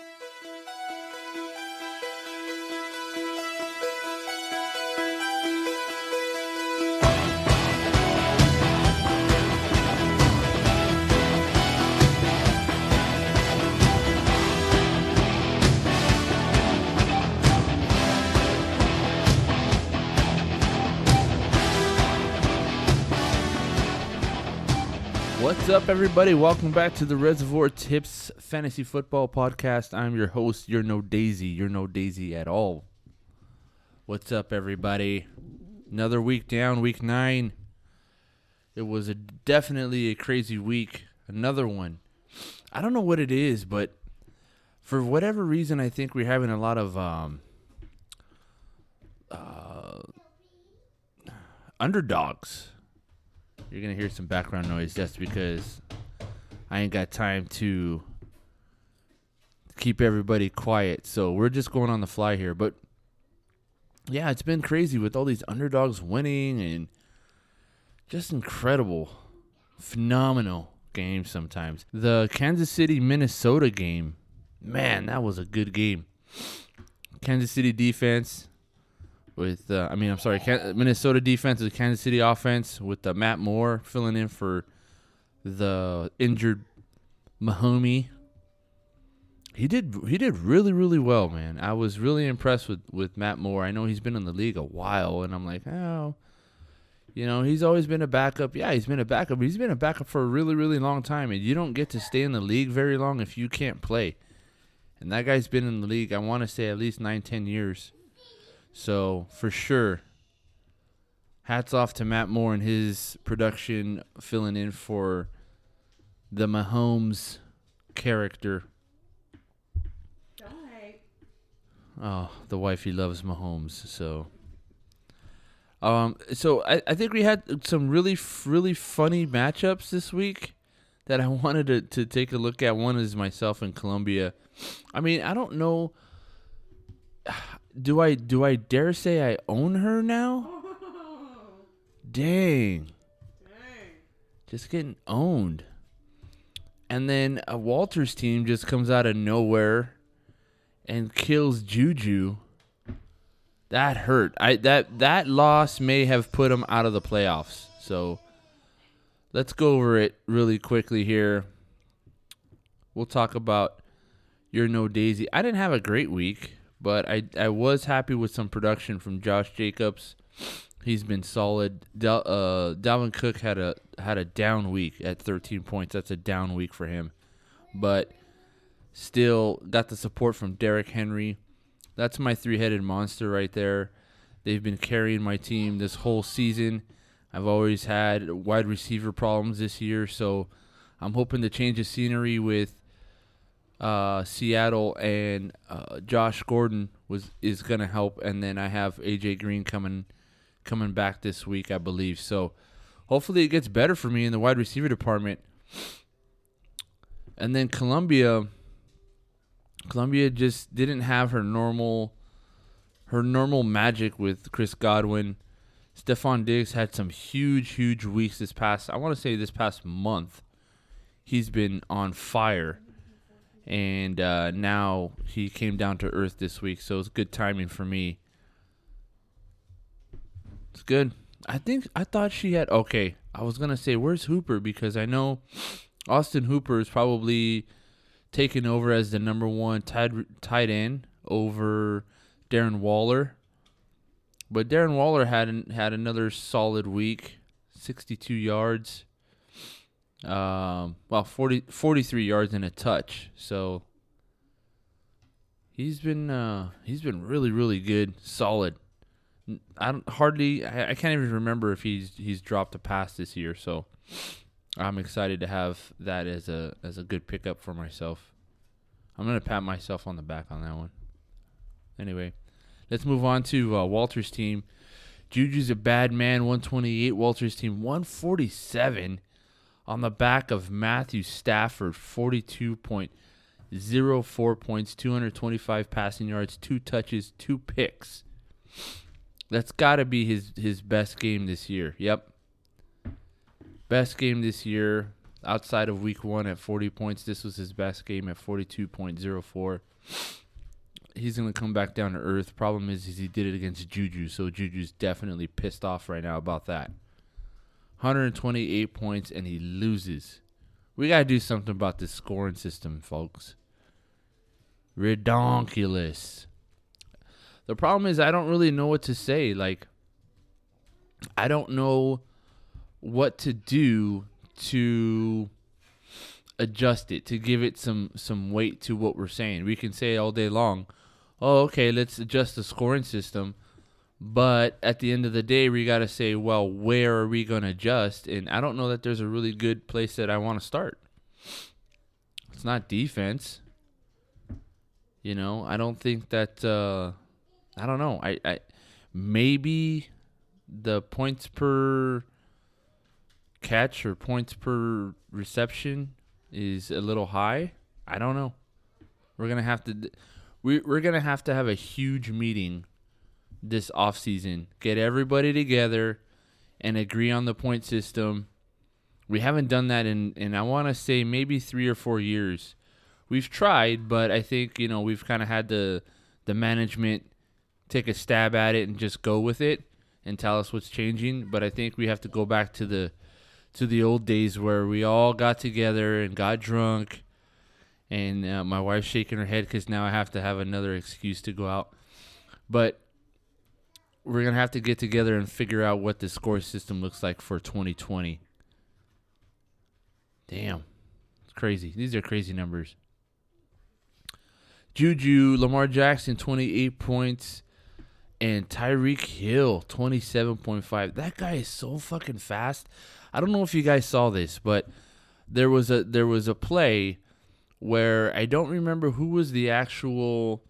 What's up, everybody? Welcome back to the Reservoir Tips Fantasy Football Podcast. I'm your host. You're no Daisy. You're no Daisy at all. What's up, everybody? Another week down, week nine. It was a, definitely a crazy week. Another one. I don't know what it is, but for whatever reason, I think we're having a lot of um, uh, underdogs. You're gonna hear some background noise. just because I ain't got time to keep everybody quiet. So we're just going on the fly here. But yeah, it's been crazy with all these underdogs winning and just incredible, phenomenal games sometimes. The Kansas City Minnesota game, man, that was a good game. Kansas City defense with uh, I mean I'm sorry Minnesota defense is Kansas City offense with uh, Matt Moore filling in for the injured Mahomie. He did he did really really well, man. I was really impressed with with Matt Moore. I know he's been in the league a while, and I'm like, oh, you know, he's always been a backup. Yeah, he's been a backup. He's been a backup for a really really long time, and you don't get to stay in the league very long if you can't play. And that guy's been in the league, I want to say at least nine ten years. So for sure, hats off to Matt Moore and his production filling in for the Mahomes character. Oh, the wifey loves Mahomes. So, um, so I, I think we had some really really funny matchups this week that I wanted to to take a look at. One is myself in Columbia. I mean, I don't know do I do I dare say I own her now? Dang. Dang. Just getting owned. And then a Walters team just comes out of nowhere and kills Juju. That hurt. I that that loss may have put him out of the playoffs. So let's go over it really quickly here. We'll talk about your no Daisy. I didn't have a great week but I I was happy with some production from Josh Jacobs. He's been solid. Del, uh, Dalvin Cook had a had a down week at 13 points. That's a down week for him, but still got the support from Derrick Henry. That's my three-headed monster right there. They've been carrying my team this whole season. I've always had wide receiver problems this year, so I'm hoping to change the scenery with uh, Seattle and uh, Josh Gordon was is gonna help, and then I have AJ Green coming coming back this week, I believe. So hopefully it gets better for me in the wide receiver department. And then Columbia, Columbia just didn't have her normal her normal magic with Chris Godwin. Stefon Diggs had some huge, huge weeks this past. I want to say this past month, he's been on fire and uh, now he came down to earth this week, so it's good timing for me. It's good. I think I thought she had okay. I was gonna say where's Hooper because I know Austin Hooper is probably taken over as the number one tight tight end over Darren Waller, but Darren Waller hadn't had another solid week, sixty two yards. Um, well, 40, 43 yards and a touch. So he's been uh, he's been really really good, solid. I don't hardly I, I can't even remember if he's he's dropped a pass this year. So I'm excited to have that as a as a good pickup for myself. I'm gonna pat myself on the back on that one. Anyway, let's move on to uh, Walter's team. Juju's a bad man, 128. Walter's team, 147 on the back of Matthew Stafford, 42.04 points, 225 passing yards, two touches, two picks. That's got to be his, his best game this year. Yep. Best game this year. outside of week one at 40 points. This was his best game at 42.04. He's going to come back down to earth. Problem is, is he did it against Juju, so Juju's definitely pissed off right now about that. 128 points, and he loses. We got to do something about this scoring system, folks. Redonkulous. The problem is, I don't really know what to say. Like, I don't know what to do to adjust it to give it some some weight to what we're saying. We can say all day long, "Oh, okay, let's adjust the scoring system." But at the end of the day, we got to say, "Well, where are we going to adjust?" And I don't know that there's a really good place that I want to start. It's not defense. You know, I don't think that uh I don't know. I I maybe the points per catch or points per reception is a little high. I don't know. We're gonna have to we we're gonna have to have a huge meeting this off season. Get everybody together and agree on the point system. We haven't done that in, in I want to say maybe three or four years. We've tried, but I think you know we've kind of had the the management take a stab at it and just go with it and tell us what's changing. But I think we have to go back to the to the old days where we all got together and got drunk, and uh, my wife's shaking her head because now I have to have another excuse to go out. But we're gonna have to get together and figure out what the score system looks like for 2020. Damn, it's crazy. These are crazy numbers. Juju, Lamar Jackson, 28 points and Tyreek Hill 27.5. That guy is so fucking fast. I don't know if you guys saw this, but there was a there was a play where I don't remember who was the actual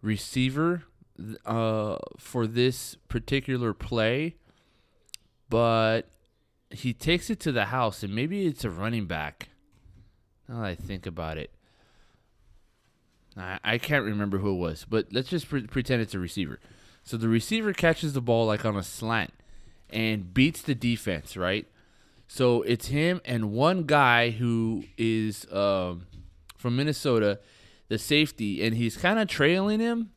receiver uh, for this particular play, but he takes it to the house, and maybe it's a running back. Now that I think about it, I, I can't remember who it was, but let's just pre- pretend it's a receiver. So the receiver catches the ball like on a slant and beats the defense, right? So it's him and one guy who is um, from Minnesota, the safety, and he's kind of trailing him.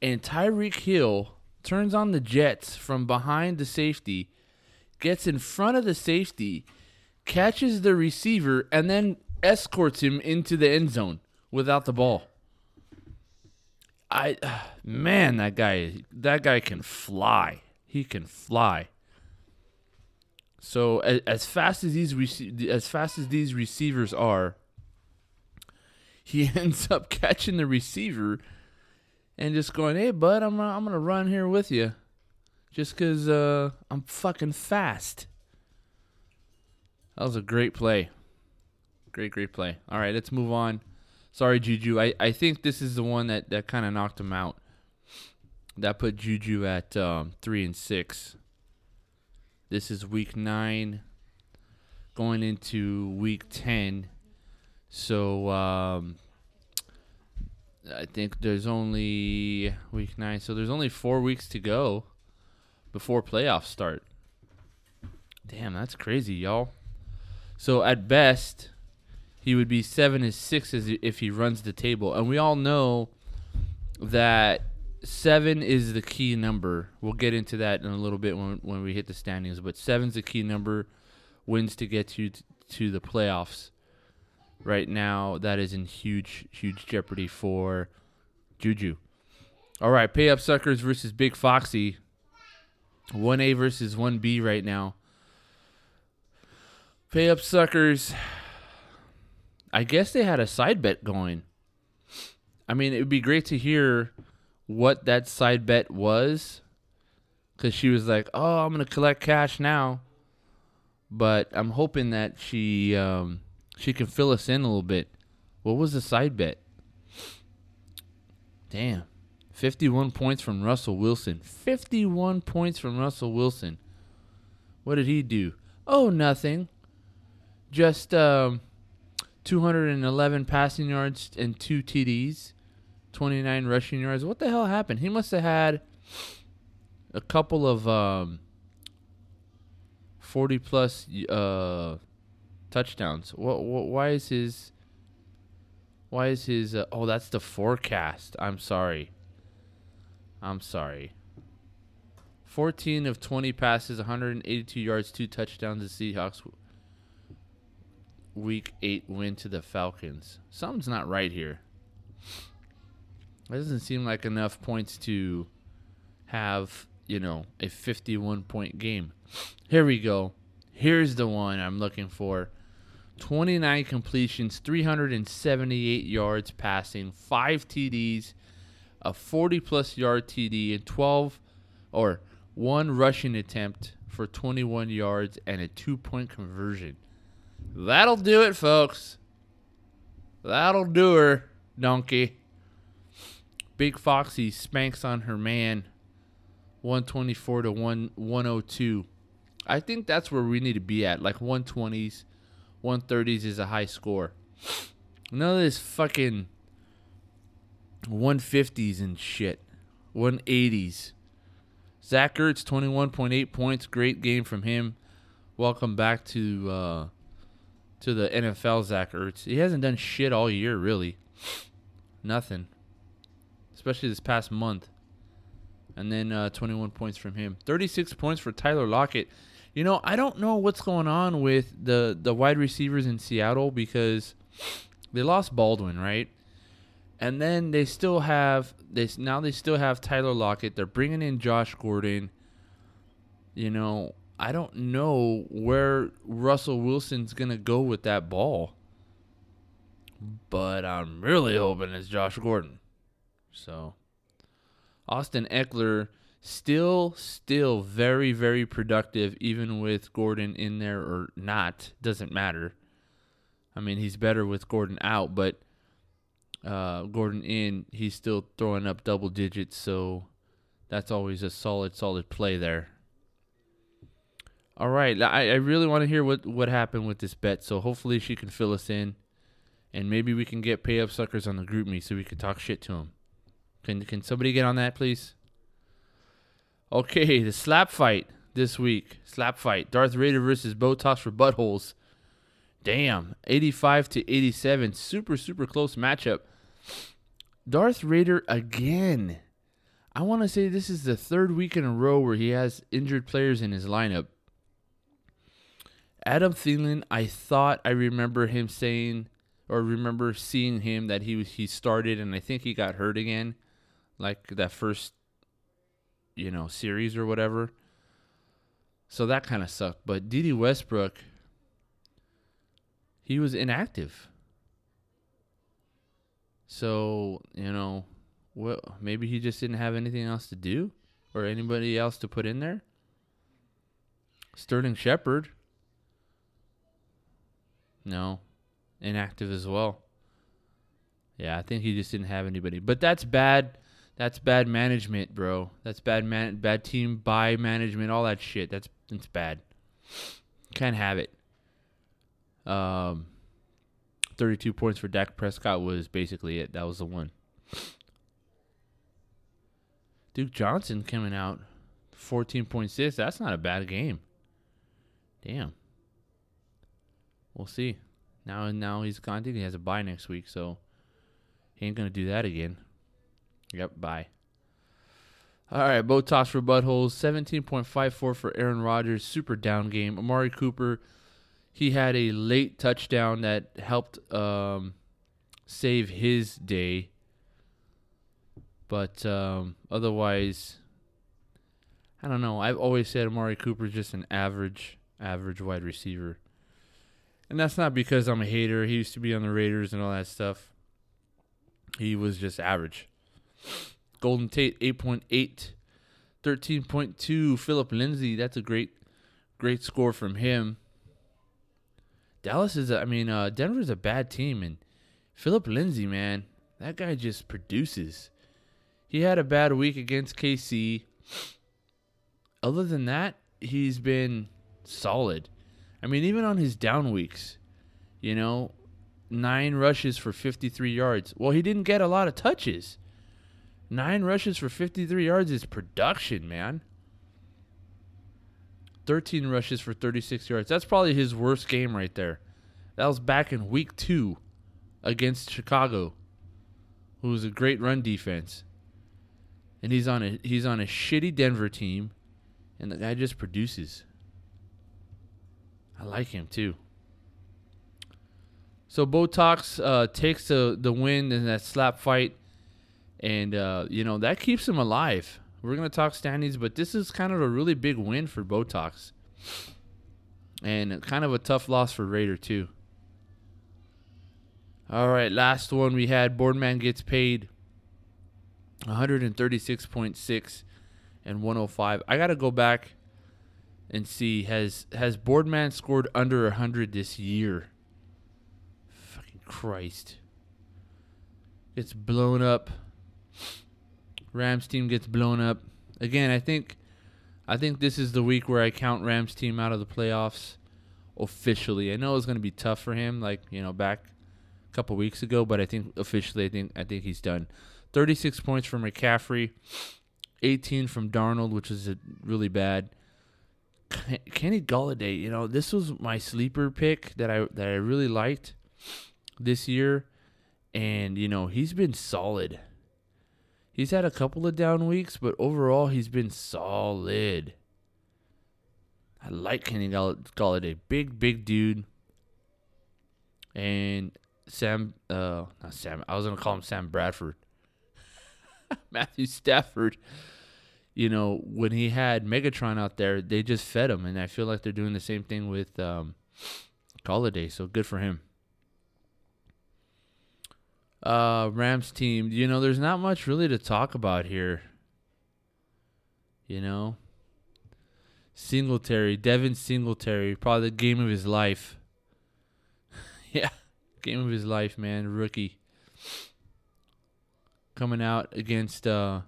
And Tyreek Hill turns on the Jets from behind the safety, gets in front of the safety, catches the receiver, and then escorts him into the end zone without the ball. I man, that guy that guy can fly. He can fly. So as, as fast as these rece- as fast as these receivers are, he ends up catching the receiver and just going, "Hey, bud, I'm I'm gonna run here with you, just cause uh, I'm fucking fast." That was a great play. Great, great play. All right, let's move on. Sorry, Juju. I, I think this is the one that, that kind of knocked him out. That put Juju at um, three and six. This is week nine, going into week ten. So um, I think there's only week nine. So there's only four weeks to go before playoffs start. Damn, that's crazy, y'all. So at best, he would be seven and six if he runs the table, and we all know that seven is the key number. We'll get into that in a little bit when when we hit the standings, but seven's the key number. Wins to get you to the playoffs. Right now, that is in huge, huge jeopardy for Juju. All right, pay up suckers versus Big Foxy. One A versus one B right now. Pay up suckers I guess they had a side bet going. I mean, it would be great to hear what that side bet was. Because she was like, oh, I'm to collect cash now. But I'm hoping that she um, she can fill us in a little bit. What was the side bet? Damn. 51 points from Russell Wilson. 51 points from Russell Wilson. What did he do? Oh, nothing. Just um, 211 passing yards and two TDs, 29 rushing yards. What the hell happened? He must have had a couple of um, 40 plus uh, touchdowns. What, what why is his why is his uh, oh that's the forecast. I'm sorry. I'm sorry. 14 of 20 passes, 182 yards, two touchdowns. The Seahawks week 8 win to the Falcons. Something's not right here. That doesn't seem like enough points to have, you know, a 51 point game. Here we go. Here's the one I'm looking for 29 completions, 378 yards passing, 5 TDs, a 40 plus yard TD, and 12 or one rushing attempt for 21 yards and a two point conversion. That'll do it, folks. That'll do her, donkey. Big Foxy spanks on her man 124 to 1 102. I think that's where we need to be at. Like 120s, 130s is a high score. None of this fucking 150s and shit. 180s. Zach Ertz, 21.8 points. Great game from him. Welcome back to uh, to the NFL, Zach Ertz. He hasn't done shit all year, really. Nothing. Especially this past month. And then uh, 21 points from him. 36 points for Tyler Lockett. You know, I don't know what's going on with the the wide receivers in Seattle because they lost Baldwin, right? And then they still have they now they still have Tyler Lockett. They're bringing in Josh Gordon. You know, I don't know where Russell Wilson's gonna go with that ball, but I'm really hoping it's Josh Gordon. So, Austin Ekeler still still very very productive even with Gordon in there or not doesn't matter. I mean, he's better with Gordon out, but uh, Gordon in, he's still throwing up double digits, so that's always a solid solid play there. All right, I, I really want to hear what what happened with this bet, so hopefully she can fill us in, and maybe we can get pay up suckers on the GroupMe so we can talk shit to them. Can can somebody get on that, please? Okay, the slap fight this week. Slap fight. Darth Raider versus Botox for buttholes. Damn, 85 to 87. Super, super close matchup. Darth Raider again. I want to say this is the third week in a row where he has injured players in his lineup. Adam Thielen, I thought I remember him saying or remember seeing him that he he started and I think he got hurt again, like that first you know, series or whatever. So that kind of sucked. But Dede Westbrook, he was inactive. So, you know, well, maybe he just didn't have anything else to do or anybody else to put in there. Sterling Shepard, no, inactive as well. Yeah, I think he just didn't have anybody. But that's bad that's bad management, bro. That's bad man, bad team buy management, all that shit. That's that's bad. Can't have it. Um, 32 points for Dak Prescott was basically it. That was the one. Duke Johnson coming out 14.6. That's not a bad game. Damn. We'll see. Now now he's gone. He has a bye next week, so he ain't gonna do that again. Yep, bye. All right, Botox for buttholes. 17.54 for Aaron Rodgers. Super down game. Amari Cooper, he had a late touchdown that helped um, save his day. But um, otherwise, I don't know. I've always said Amari Cooper is just an average, average wide receiver. And that's not because I'm a hater. He used to be on the Raiders and all that stuff. He was just average. Golden Tate 8.8, 13.2. Phillip Lindsay, that's a great, great score from him. Dallas is, a, I mean, uh, Denver's a bad team, and Phillip Lindsay, man, that guy just produces. He had a bad week against KC. Other than that, he's been solid. I mean, even on his down weeks, you know, nine rushes for 53 yards. Well, he didn't get a lot of touches. Nine rushes for 53 yards is production, man. 13 rushes for 36 yards. That's probably his worst game right there. That was back in week two against Chicago, who was a great run defense. And he's on a he's on a shitty Denver team, and the guy just produces. I like him too. So Botox uh, takes the the win in that slap fight, and uh, you know that keeps him alive. We're gonna talk standings, but this is kind of a really big win for Botox, and kind of a tough loss for Raider too. All right, last one we had. Boardman gets paid 136.6 and 105. I got to go back and see has has Boardman scored under 100 this year? Fucking Christ. It's blown up. Rams team gets blown up. Again, I think I think this is the week where I count Rams team out of the playoffs officially. I know it's going to be tough for him like, you know, back a couple weeks ago, but I think officially I think I think he's done. 36 points from McCaffrey, 18 from Darnold, which is really bad. Kenny Golladay, you know, this was my sleeper pick that I that I really liked this year, and you know he's been solid. He's had a couple of down weeks, but overall he's been solid. I like Kenny Golladay, big big dude, and Sam, uh, not Sam. I was gonna call him Sam Bradford. Matthew Stafford. You know, when he had Megatron out there, they just fed him, and I feel like they're doing the same thing with um, Golladay. So good for him. Uh, Rams team. You know, there's not much really to talk about here. You know, Singletary, Devin Singletary, probably the game of his life. yeah. Game of his life, man. Rookie. Coming out against uh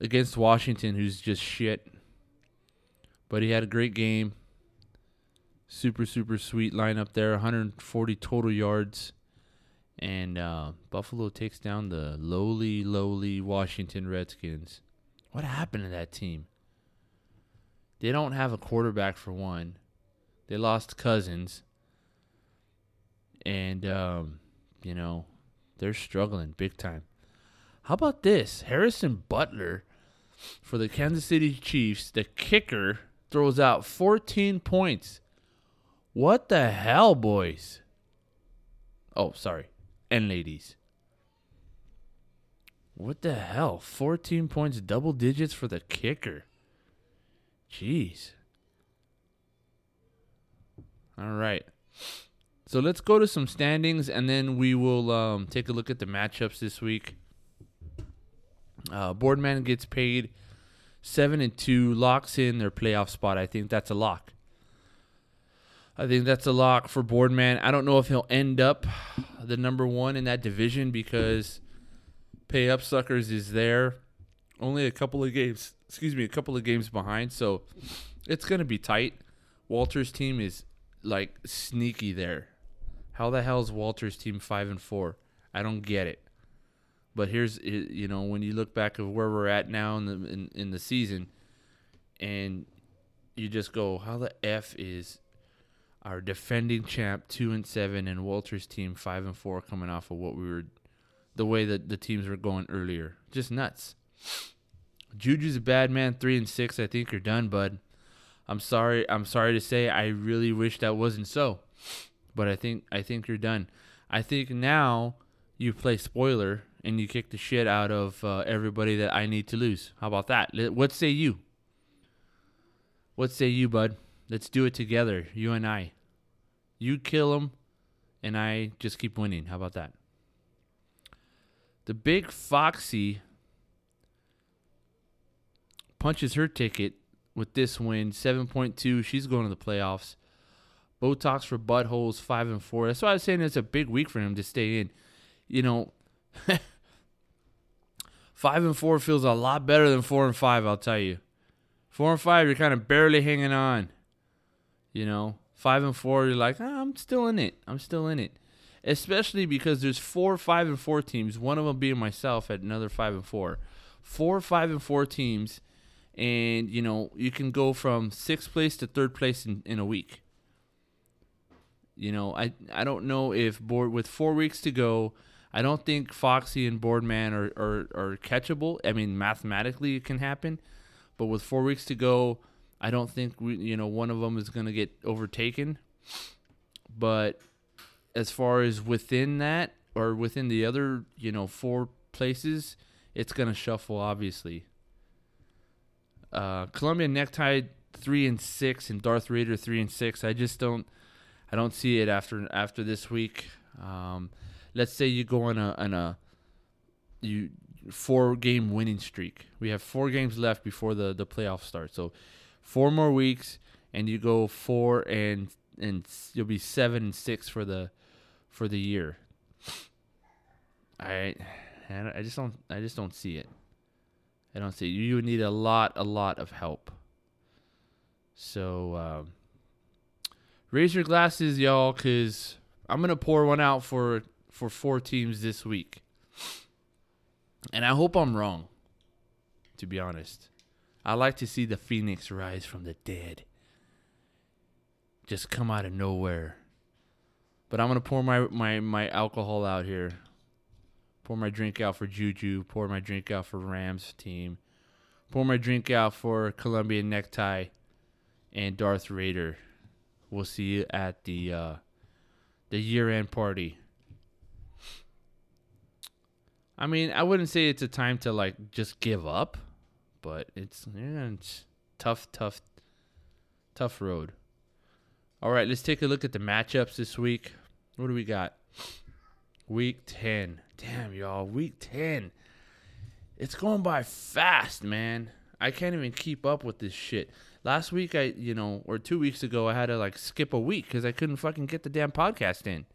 against Washington who's just shit. But he had a great game. Super super sweet lineup there. 140 total yards. And uh, Buffalo takes down the lowly, lowly Washington Redskins. What happened to that team? They don't have a quarterback for one. They lost Cousins and um, you know they're struggling big time. How about this? Harrison Butker for the Kansas City Chiefs, the kicker throws out 14 points. What the hell, boys? Oh, sorry. And ladies. What the hell? 14 points, double digits for the kicker. Jeez. All right. So let's go to some standings, and then we will um, take a look at the matchups this week. Uh, Boardman gets paid seven and two, locks in their playoff spot. I think that's a lock. I think that's a lock for Boardman. I don't know if he'll end up the number one in that division because Pay Up Suckers is there, only a couple of games. Excuse me, a couple of games behind, so it's gonna be tight. Walter's team is like sneaky there. How the hell is Walter's team five and four? I don't get it. But here's you know when you look back of where we're at now in the in, in the season, and you just go, how the f is our defending champ two and seven and Walter's team five and four coming off of what we were, the way that the teams were going earlier, just nuts. Juju's a bad man, three and six. I think you're done, bud. I'm sorry. I'm sorry to say. I really wish that wasn't so. But I think I think you're done. I think now you play spoiler and you kick the shit out of uh, everybody that I need to lose. How about that? What say you? What say you, bud? Let's do it together, you and I. You kill them, and I just keep winning. How about that? The big Foxy punches her ticket with this win, 7.2. She's going to the playoffs. Botox for buttholes, five and four. That's why I was saying it's a big week for him to stay in. You know, five and four feels a lot better than four and five. I'll tell you. Four and five, you're kind of barely hanging on. You know, five and four, you're like, oh, I'm still in it. I'm still in it. Especially because there's four, five, and four teams. One of them being myself at another five and four. Four, five, and four teams, and you know you can go from sixth place to third place in, in a week You know, I I don't know if board with four weeks to go. I don't think Foxy and Boardman are, are, are catchable. I mean, mathematically it can happen, but with four weeks to go, I don't think we, you know one of them is going to get overtaken. But as far as within that or within the other, you know, four places, it's going to shuffle obviously. Uh, Columbia necktie three and six, and Darth Raider three and six. I just don't, I don't see it after after this week. Um, let's say you go on a on a you four game winning streak. We have four games left before the the playoffs start. So four more weeks, and you go four and and you'll be seven and six for the for the year. I I just don't I just don't see it. I don't see it. You would need a lot a lot of help. So um, raise your glasses, y'all, cause I'm gonna pour one out for for four teams this week, and I hope I'm wrong. To be honest, I like to see the phoenix rise from the dead. Just come out of nowhere. But I'm gonna pour my my my alcohol out here. Pour my drink out for Juju. Pour my drink out for Rams team. Pour my drink out for Columbia Necktie and Darth Raider. We'll see you at the uh, the year end party. I mean, I wouldn't say it's a time to like just give up, but it's, yeah, it's tough, tough, tough road. All right, let's take a look at the matchups this week. What do we got? Week 10. Damn, y'all. Week 10. It's going by fast, man. I can't even keep up with this shit. Last week, I, you know, or two weeks ago, I had to like skip a week because I couldn't fucking get the damn podcast in.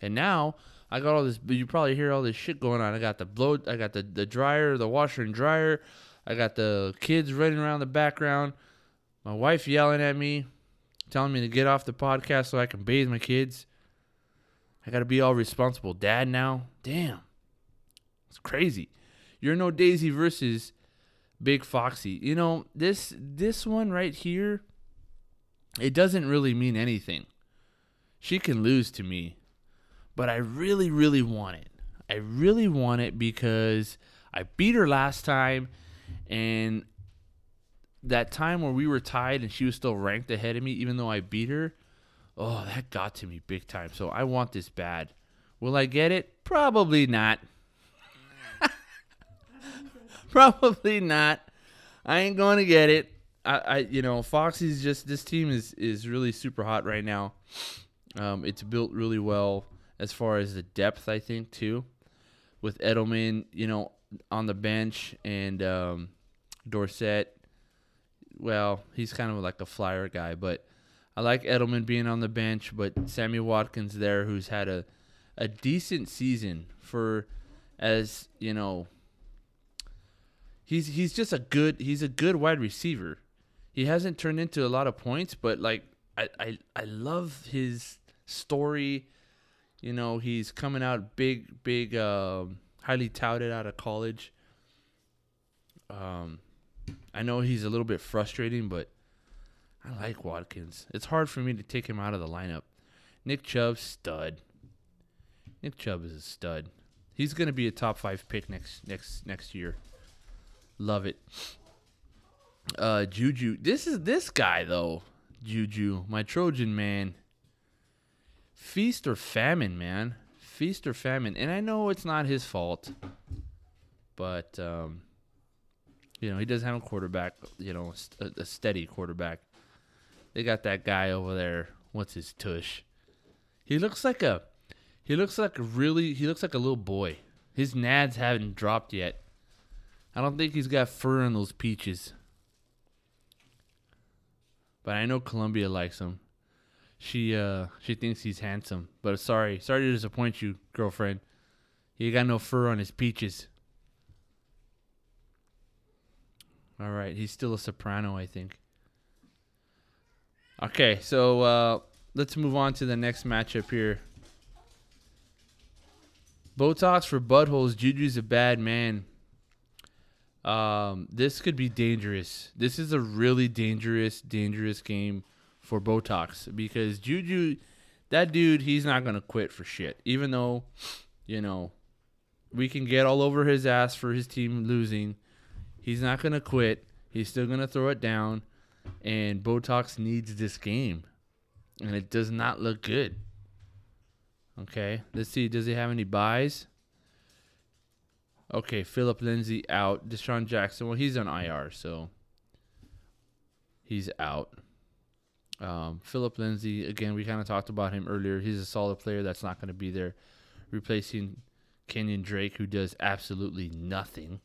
And now I got all this. You probably hear all this shit going on. I got the blow. I got the the dryer, the washer and dryer. I got the kids running around the background. My wife yelling at me, telling me to get off the podcast so I can bathe my kids. I got to be all responsible dad now. Damn, it's crazy. You're no Daisy versus Big Foxy. You know, this this one right here it doesn't really mean anything. She can lose to me, but I really really want it. I really want it because I beat her last time and that time where we were tied and she was still ranked ahead of me even though I beat her, oh, that got to me big time. So I want this bad. Will I get it? Probably not. Probably not. I ain't going to get it. I, I, you know, Foxy's just this team is is really super hot right now. Um, it's built really well as far as the depth, I think too, with Edelman, you know, on the bench and um, Dorsett. Well, he's kind of like a flyer guy, but I like Edelman being on the bench. But Sammy Watkins there, who's had a a decent season for as you know he's he's just a good he's a good wide receiver. He hasn't turned into a lot of points, but like I I, I love his story. You know, he's coming out big big um, highly touted out of college. Um I know he's a little bit frustrating, but I like Watkins. It's hard for me to take him out of the lineup. Nick Chubb stud. Nick Chubb is a stud. He's going to be a top 5 pick next next next year. Love it. Uh, Juju. This is this guy though. Juju, my Trojan man. Feast or famine, man. Feast or famine. And I know it's not his fault, but um, you know he doesn't have a quarterback. You know, a, a steady quarterback. They got that guy over there. What's his tush? He looks like a. He looks like really. He looks like a little boy. His nads haven't dropped yet. I don't think he's got fur on those peaches. But I know Columbia likes him. She uh she thinks he's handsome. But sorry, sorry to disappoint you, girlfriend. He got no fur on his peaches. All right, he's still a soprano, I think. Okay, so uh, let's move on to the next matchup here. Botox for buttholes. Juju's a bad man. Um, this could be dangerous. This is a really dangerous, dangerous game for Botox because Juju, that dude, he's not gonna quit for shit. Even though, you know, we can get all over his ass for his team losing. He's not gonna quit. He's still gonna throw it down. And Botox needs this game. And it does not look good. Okay. Let's see. Does he have any buys? Okay, Phillip Lindsay out. DeSean Jackson, well, he's on IR, so he's out. Um, Phillip Lindsay, again, we kind of talked about him earlier. He's a solid player that's not going to be there, replacing Kenyan Drake, who does absolutely nothing.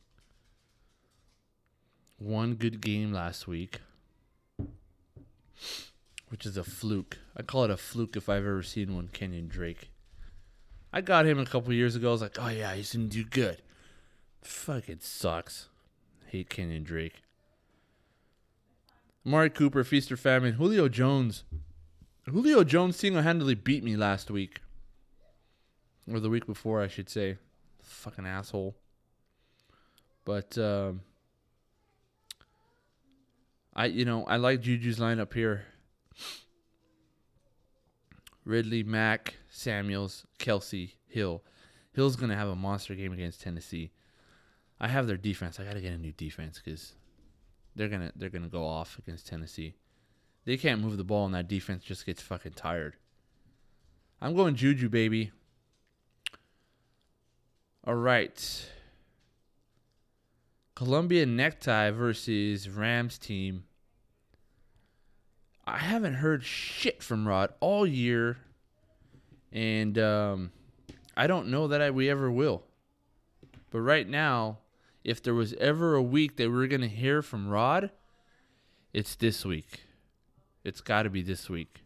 One good game last week, which is a fluke. I call it a fluke if I've ever seen one, Kenyan Drake. I got him a couple years ago. I was like, oh, yeah, he's to do good. Fucking sucks. Hate Kenyan Drake. Amari Cooper, Feast or Famine. Julio Jones. Julio Jones single handedly beat me last week. Or the week before, I should say. Fucking asshole. But, um, I, you know, I like Juju's lineup here. Ridley, Mack, Samuels, Kelce, Hill. Hill's to have a monster game against Tennessee. I have their defense. I got to get a new defense because they're gonna they're gonna go off against Tennessee. They can't move the ball, and that defense just gets fucking tired. I'm going Juju, baby. All right. Columbia necktie versus Rams team. I haven't heard shit from Rod all year, and um, I don't know that I, we ever will. But right now, if there was ever a week that we are going to hear from Rod, it's this week. It's got to be this week.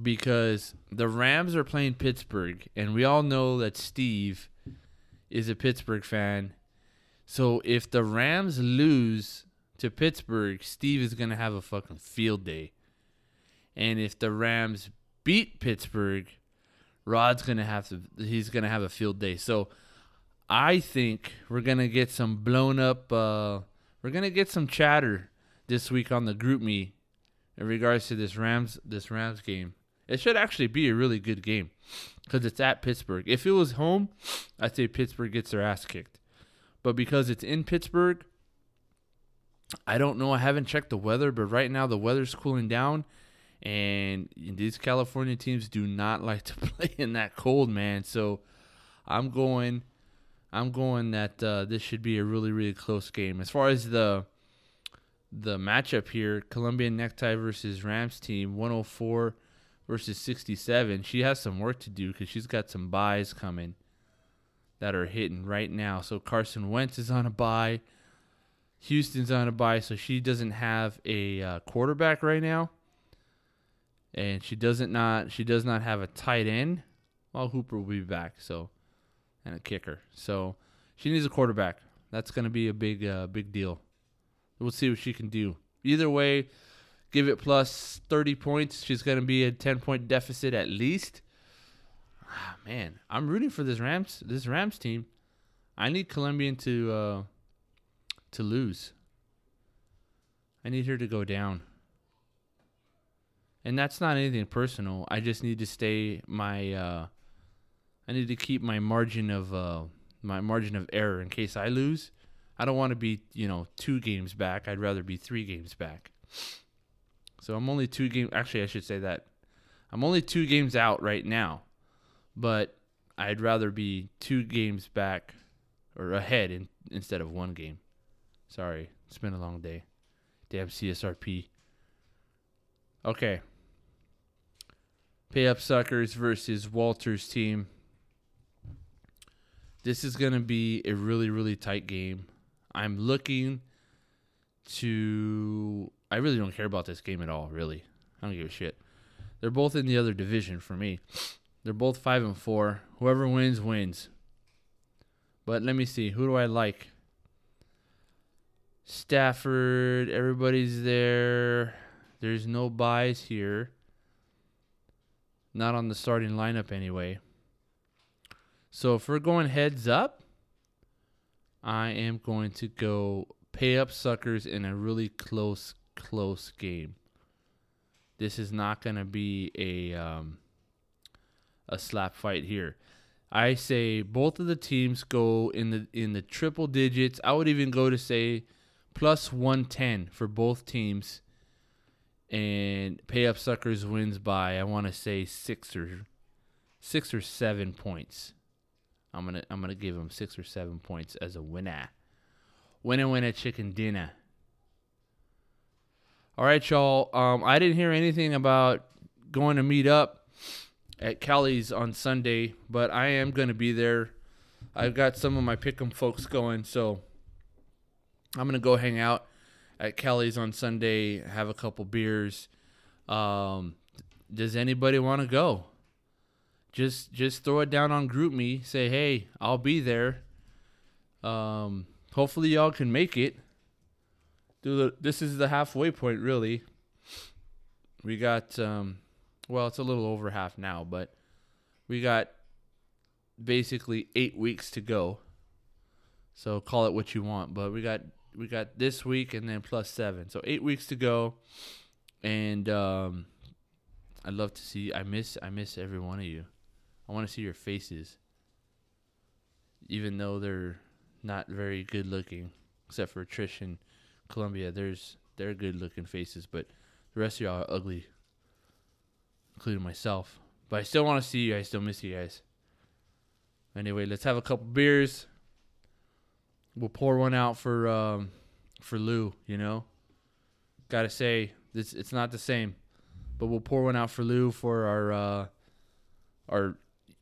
Because the Rams are playing Pittsburgh, and we all know that Steve is a Pittsburgh fan. So if the Rams lose to Pittsburgh, Steve is going to have a fucking field day. And if the Rams beat Pittsburgh, Rod's going to have to he's going to have a field day. So I think we're gonna get some blown up. Uh, we're gonna get some chatter this week on the GroupMe in regards to this Rams this Rams game. It should actually be a really good game because it's at Pittsburgh. If it was home, I'd say Pittsburgh gets their ass kicked. But because it's in Pittsburgh, I don't know. I haven't checked the weather, but right now the weather's cooling down, and these California teams do not like to play in that cold, man. So I'm going I'm going that uh, this should be a really really close game. As far as the the matchup here, Colombian necktie versus Rams team, 104 versus 67. She has some work to do because she's got some buys coming that are hitting right now. So Carson Wentz is on a buy. Houston's on a buy, so she doesn't have a uh, quarterback right now, and she doesn't not she does not have a tight end. Well, Hooper will be back, so and a kicker. So she needs a quarterback. That's going to be a big, uh, big deal. We'll see what she can do. Either way, give it plus 30 points. She's going to be a 10 point deficit at least. Ah, man, I'm rooting for this Rams this Rams team. I need Colombian to uh, to lose. I need her to go down. And that's not anything personal. I just need to stay my uh, I need to keep my margin of uh, my margin of error in case I lose. I don't want to be, you know, two games back. I'd rather be three games back. So I'm only two games. Actually, I should say that I'm only two games out right now, but I'd rather be two games back or ahead in, instead of one game. Sorry, it's been a long day. Damn CSRP. Okay. Pay up suckers versus Walter's team. This is going to be a really, really tight game. I'm looking to. I really don't care about this game at all, really. I don't give a shit. They're both in the other division for me. They're both 5 and 4. Whoever wins, wins. But let me see. Who do I like? Stafford. Everybody's there. There's no buys here. Not on the starting lineup anyway. So if we're going heads up, I am going to go pay up suckers in a really close, close game. This is not going to be a um, a slap fight here. I say both of the teams go in the in the triple digits. I would even go to say plus 110 for both teams. And pay up suckers wins by I want to say 6 or 6 or 7 points. I'm to I'm to give him 6 or 7 points as a winner. Winner winner chicken dinner. All right, y'all. Um, I didn't hear anything about going to meet up at Kelly's on Sunday, but I am to be there. I've got some of my Pick'em folks going, so I'm to go hang out at Kelly's on Sunday, have a couple beers. Um, does anybody want to go? Just just throw it down on GroupMe. Say, hey, I'll be there. Um, hopefully y'all can make it the, this is the halfway point, really. We got, um, well, it's a little over half now, but we got basically eight weeks to go. So call it what you want, but we got we got this week and then plus seven, so eight weeks to go. And um, I'd love to see. I miss I miss every one of you. I want to see your faces, even though they're not very good looking, except for Trish and Columbia, there's they're good looking faces, but the rest of y'all are ugly, including myself. But I still want to see you. I still miss you guys. Anyway, let's have a couple beers. We'll pour one out for um, for Lou. You know, gotta say this it's not the same, but we'll pour one out for Lou for our uh, our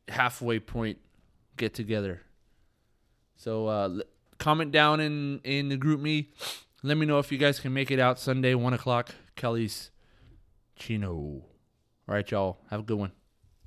halfway point get together. So uh, comment down in in the GroupMe. let me know if you guys can make it out Sunday, 1 o'clock, Kelly's Chino. All right, y'all. Have a good one.